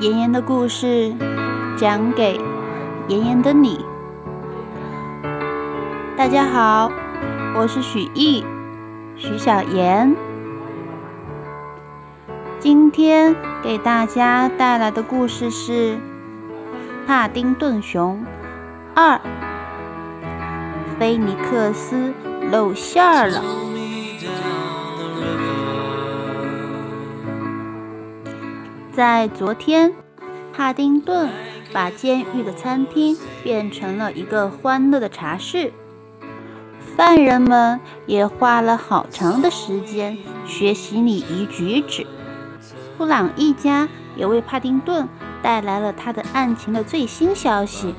妍妍的故事讲给妍妍的你。大家好，我是许艺，许小妍。今天给大家带来的故事是《帕丁顿熊二》，菲尼克斯露馅儿了。在昨天，帕丁顿把监狱的餐厅变成了一个欢乐的茶室，犯人们也花了好长的时间学习礼仪举止。布朗一家也为帕丁顿带来了他的案情的最新消息。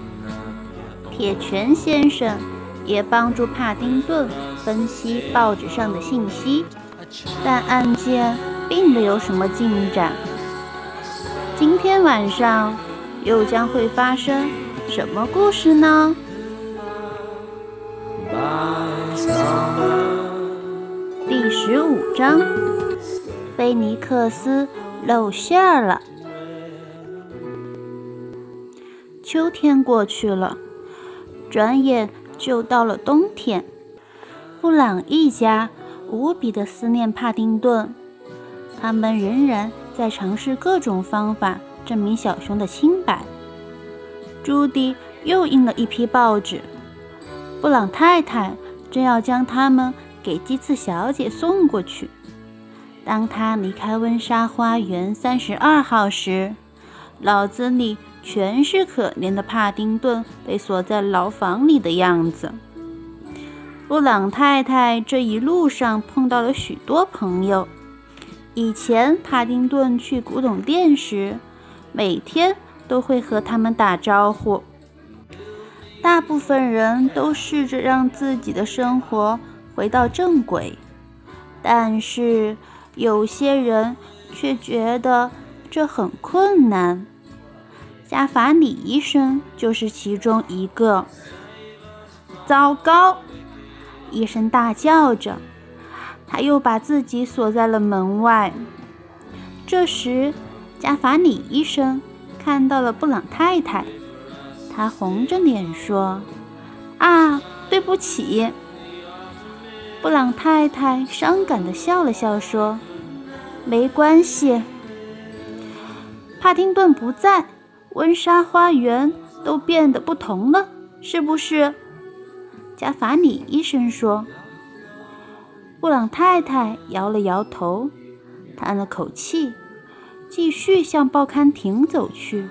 铁拳先生也帮助帕丁顿分析报纸上的信息，但案件并没有什么进展。今天晚上又将会发生什么故事呢？第十五章，菲尼克斯。露馅儿了。秋天过去了，转眼就到了冬天。布朗一家无比的思念帕丁顿，他们仍然在尝试各种方法证明小熊的清白。朱迪又印了一批报纸，布朗太太正要将它们给鸡翅小姐送过去。当他离开温莎花园三十二号时，脑子里全是可怜的帕丁顿被锁在牢房里的样子。布朗太太这一路上碰到了许多朋友。以前帕丁顿去古董店时，每天都会和他们打招呼。大部分人都试着让自己的生活回到正轨，但是。有些人却觉得这很困难。加法里医生就是其中一个。糟糕！医生大叫着，他又把自己锁在了门外。这时，加法里医生看到了布朗太太，他红着脸说：“啊，对不起。”布朗太太伤感地笑了笑，说：“没关系。帕丁顿不在，温莎花园都变得不同了，是不是？”加法里医生说。布朗太太摇了摇头，叹了口气，继续向报刊亭走去。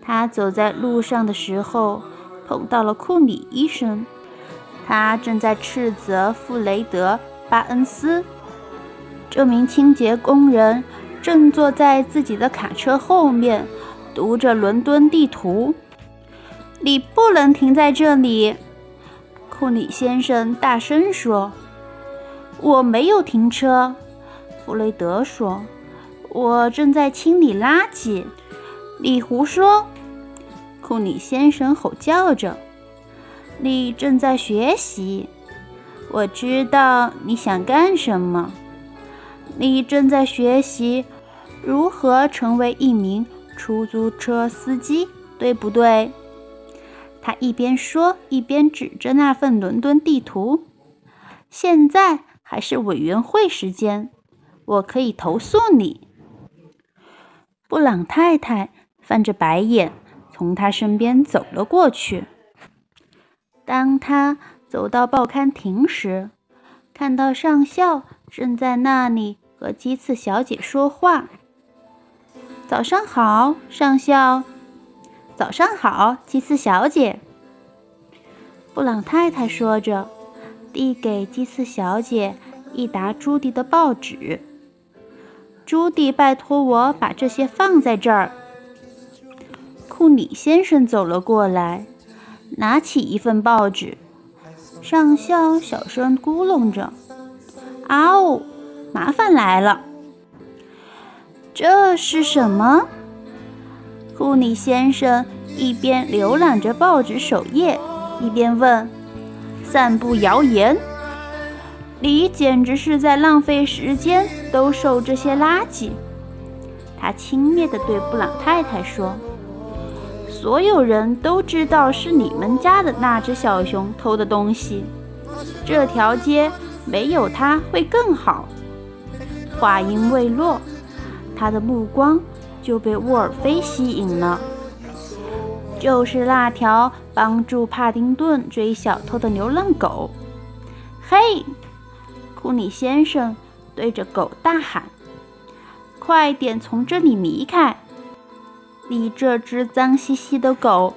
他走在路上的时候，碰到了库里医生。他正在斥责弗雷德·巴恩斯。这名清洁工人正坐在自己的卡车后面，读着伦敦地图。你不能停在这里，库里先生大声说。我没有停车，弗雷德说。我正在清理垃圾。你胡说，库里先生吼叫着。你正在学习，我知道你想干什么。你正在学习如何成为一名出租车司机，对不对？他一边说，一边指着那份伦敦地图。现在还是委员会时间，我可以投诉你。布朗太太翻着白眼从他身边走了过去。当他走到报刊亭时，看到上校正在那里和鸡翅小姐说话。“早上好，上校。”“早上好，鸡翅小姐。”布朗太太说着，递给鸡翅小姐一沓朱迪的报纸。“朱迪，拜托我把这些放在这儿。”库里先生走了过来。拿起一份报纸，上校小声咕哝着：“啊哦，麻烦来了。”这是什么？库里先生一边浏览着报纸首页，一边问：“散布谣言？你简直是在浪费时间，兜售这些垃圾。”他轻蔑地对布朗太太说：“所有人都知道是你们家的那只小熊偷的东西。这条街没有它会更好。”话音未落，他的目光就被沃尔菲吸引了，就是那条帮助帕丁顿追小偷的流浪狗。嘿，库里先生对着狗大喊。快点从这里离开！你这只脏兮兮的狗，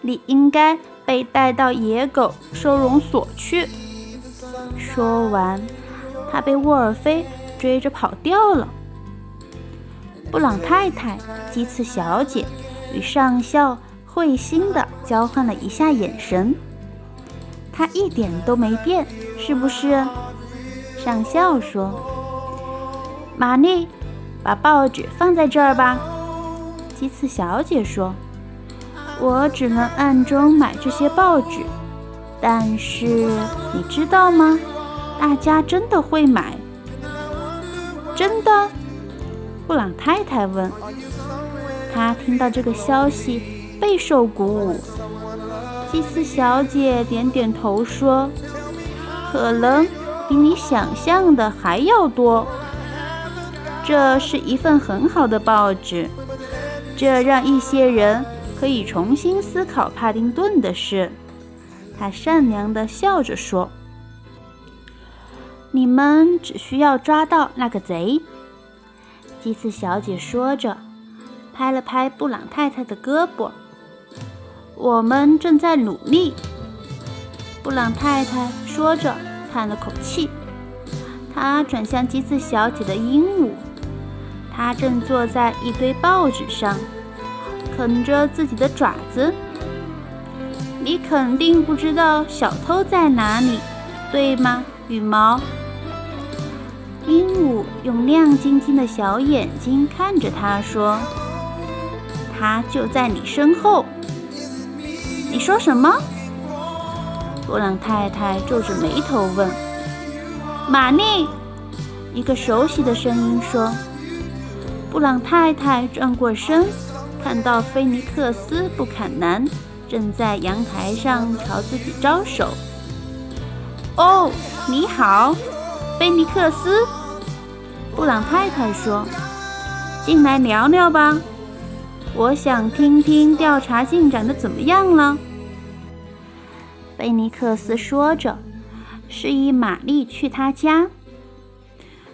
你应该被带到野狗收容所去。说完，他被沃尔菲追着跑掉了。布朗太太、鸡翅小姐与上校会心地交换了一下眼神。他一点都没变，是不是？上校说。玛丽，把报纸放在这儿吧。鸡翅小姐说：“我只能暗中买这些报纸，但是你知道吗？大家真的会买。”真的？布朗太太问。她听到这个消息，备受鼓舞。鸡翅小姐点点头说：“可能比你想象的还要多。”这是一份很好的报纸，这让一些人可以重新思考帕丁顿的事。他善良地笑着说：“你们只需要抓到那个贼。”鸡翅小姐说着，拍了拍布朗太太的胳膊。“我们正在努力。”布朗太太说着，叹了口气。他转向鸡子小姐的鹦鹉。它正坐在一堆报纸上，啃着自己的爪子。你肯定不知道小偷在哪里，对吗，羽毛？鹦鹉用亮晶晶的小眼睛看着他说：“他就在你身后。”你说什么？布朗太太皱着眉头问。玛丽，一个熟悉的声音说。布朗太太转过身，看到菲尼克斯·布坎南正在阳台上朝自己招手。“哦，你好，菲尼克斯。”布朗太太说，“进来聊聊吧，我想听听调查进展的怎么样了。”菲尼克斯说着，示意玛丽去他家。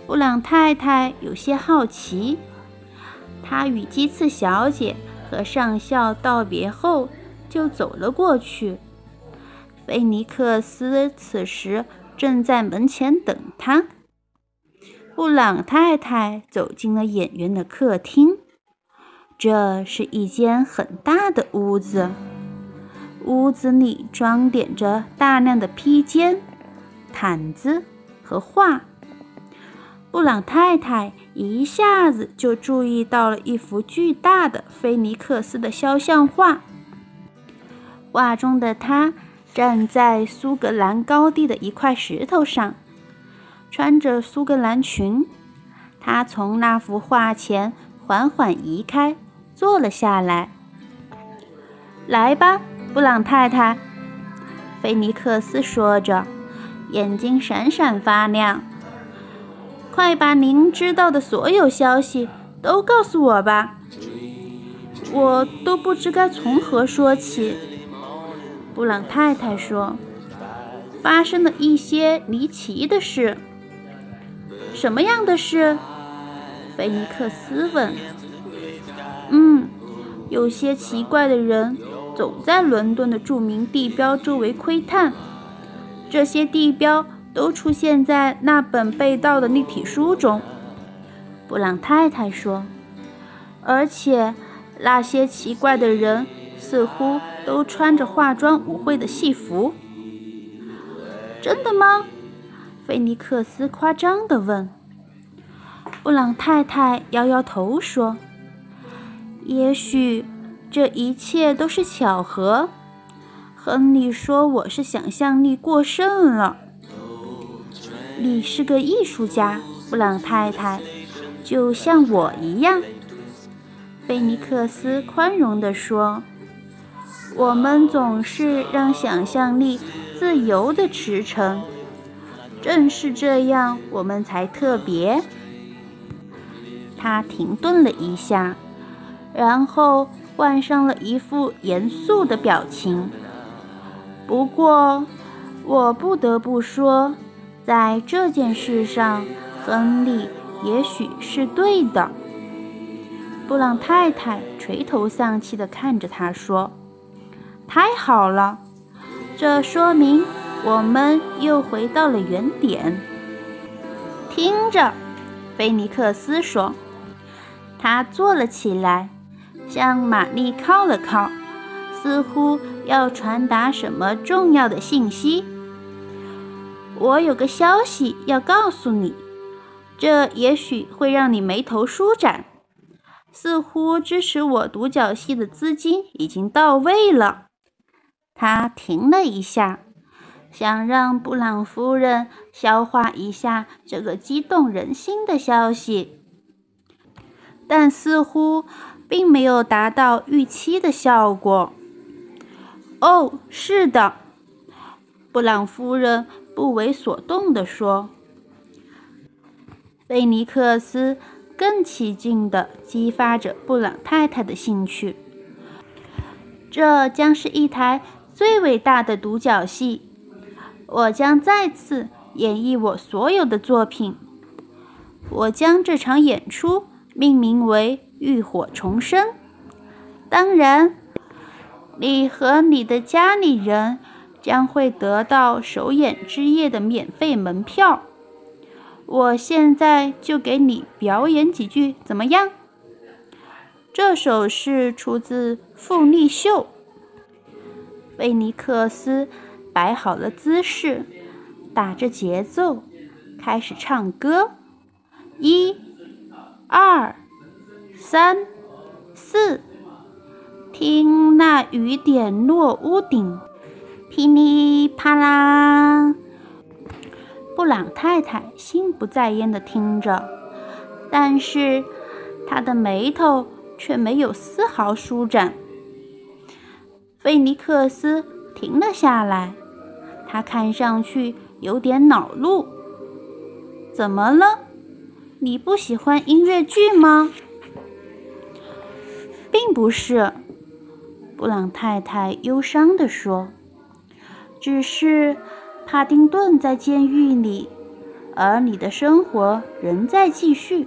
布朗太太有些好奇。他与鸡翅小姐和上校道别后，就走了过去。菲尼克斯此时正在门前等他。布朗太太走进了演员的客厅，这是一间很大的屋子，屋子里装点着大量的披肩、毯子和画。布朗太太一下子就注意到了一幅巨大的菲尼克斯的肖像画。画中的他站在苏格兰高地的一块石头上，穿着苏格兰裙。他从那幅画前缓缓移开，坐了下来。来吧，布朗太太，菲尼克斯说着，眼睛闪闪发亮。快把您知道的所有消息都告诉我吧，我都不知该从何说起。布朗太太说：“发生了一些离奇的事。”什么样的事？菲尼克斯问。“嗯，有些奇怪的人总在伦敦的著名地标周围窥探，这些地标。”都出现在那本被盗的立体书中，布朗太太说。而且那些奇怪的人似乎都穿着化妆舞会的戏服。真的吗？菲尼克斯夸张地问。布朗太太摇摇头说：“也许这一切都是巧合。”亨利说：“我是想象力过剩了。”你是个艺术家，布朗太太，就像我一样。”菲尼克斯宽容地说：“我们总是让想象力自由地驰骋，正是这样，我们才特别。”他停顿了一下，然后换上了一副严肃的表情。不过，我不得不说，在这件事上，亨利也许是对的。布朗太太垂头丧气地看着他说：“太好了，这说明我们又回到了原点。”听着，菲尼克斯说。他坐了起来，向玛丽靠了靠，似乎要传达什么重要的信息。我有个消息要告诉你，这也许会让你眉头舒展。似乎支持我独角戏的资金已经到位了。他停了一下，想让布朗夫人消化一下这个激动人心的消息，但似乎并没有达到预期的效果。哦，是的，布朗夫人不为所动地说：“菲尼克斯。”更起劲地激发着布朗太太的兴趣。这将是一台最伟大的独角戏。我将再次演绎我所有的作品。我将这场演出命名为《浴火重生》。当然，你和你的家里人将会得到首演之夜的免费门票。我现在就给你表演几句，怎么样？这首是出自《傅立秀》。贝尼克斯摆好了姿势，打着节奏，开始唱歌。一、二、三、四，听那雨点落屋顶，噼里啪啦。布朗太太心不在焉地听着，但是她的眉头却没有丝毫舒展。菲尼克斯停了下来，他看上去有点恼怒。“怎么了？你不喜欢音乐剧吗？”“并不是。”布朗太太忧伤地说，“只是……”帕丁顿在监狱里，而你的生活仍在继续，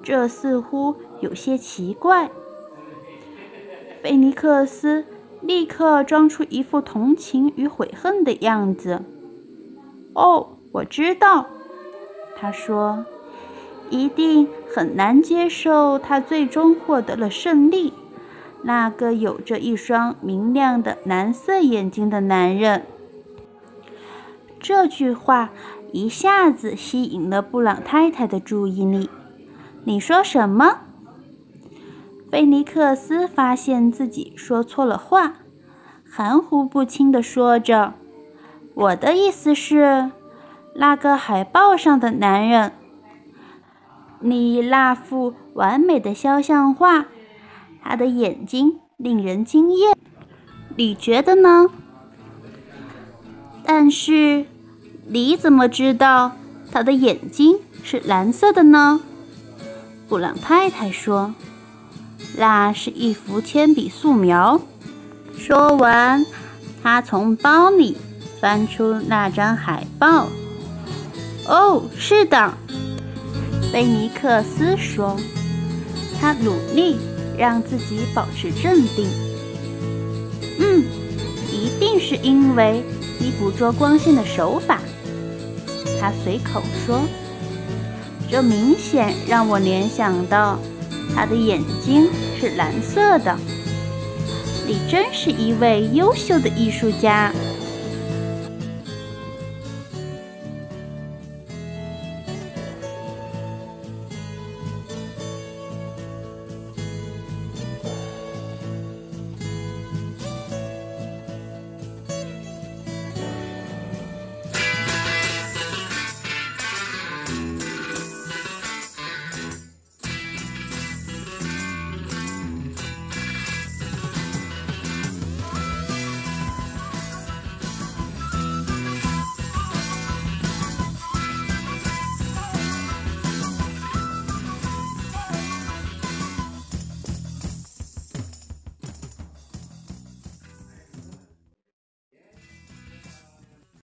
这似乎有些奇怪。菲尼克斯立刻装出一副同情与悔恨的样子。“哦，我知道。”他说，“一定很难接受他最终获得了胜利，那个有着一双明亮的蓝色眼睛的男人。”这句话一下子吸引了布朗太太的注意力。你说什么？菲尼克斯发现自己说错了话，含糊不清地说着：“我的意思是，那个海报上的男人，你那幅完美的肖像画，他的眼睛令人惊艳。你觉得呢？但是。”你怎么知道他的眼睛是蓝色的呢？布朗太太说：“那是一幅铅笔素描。”说完，他从包里翻出那张海报。“哦，是的。”菲尼克斯说，他努力让自己保持镇定。“嗯，一定是因为你捕捉光线的手法。”他随口说：“这明显让我联想到他的眼睛是蓝色的。你真是一位优秀的艺术家。”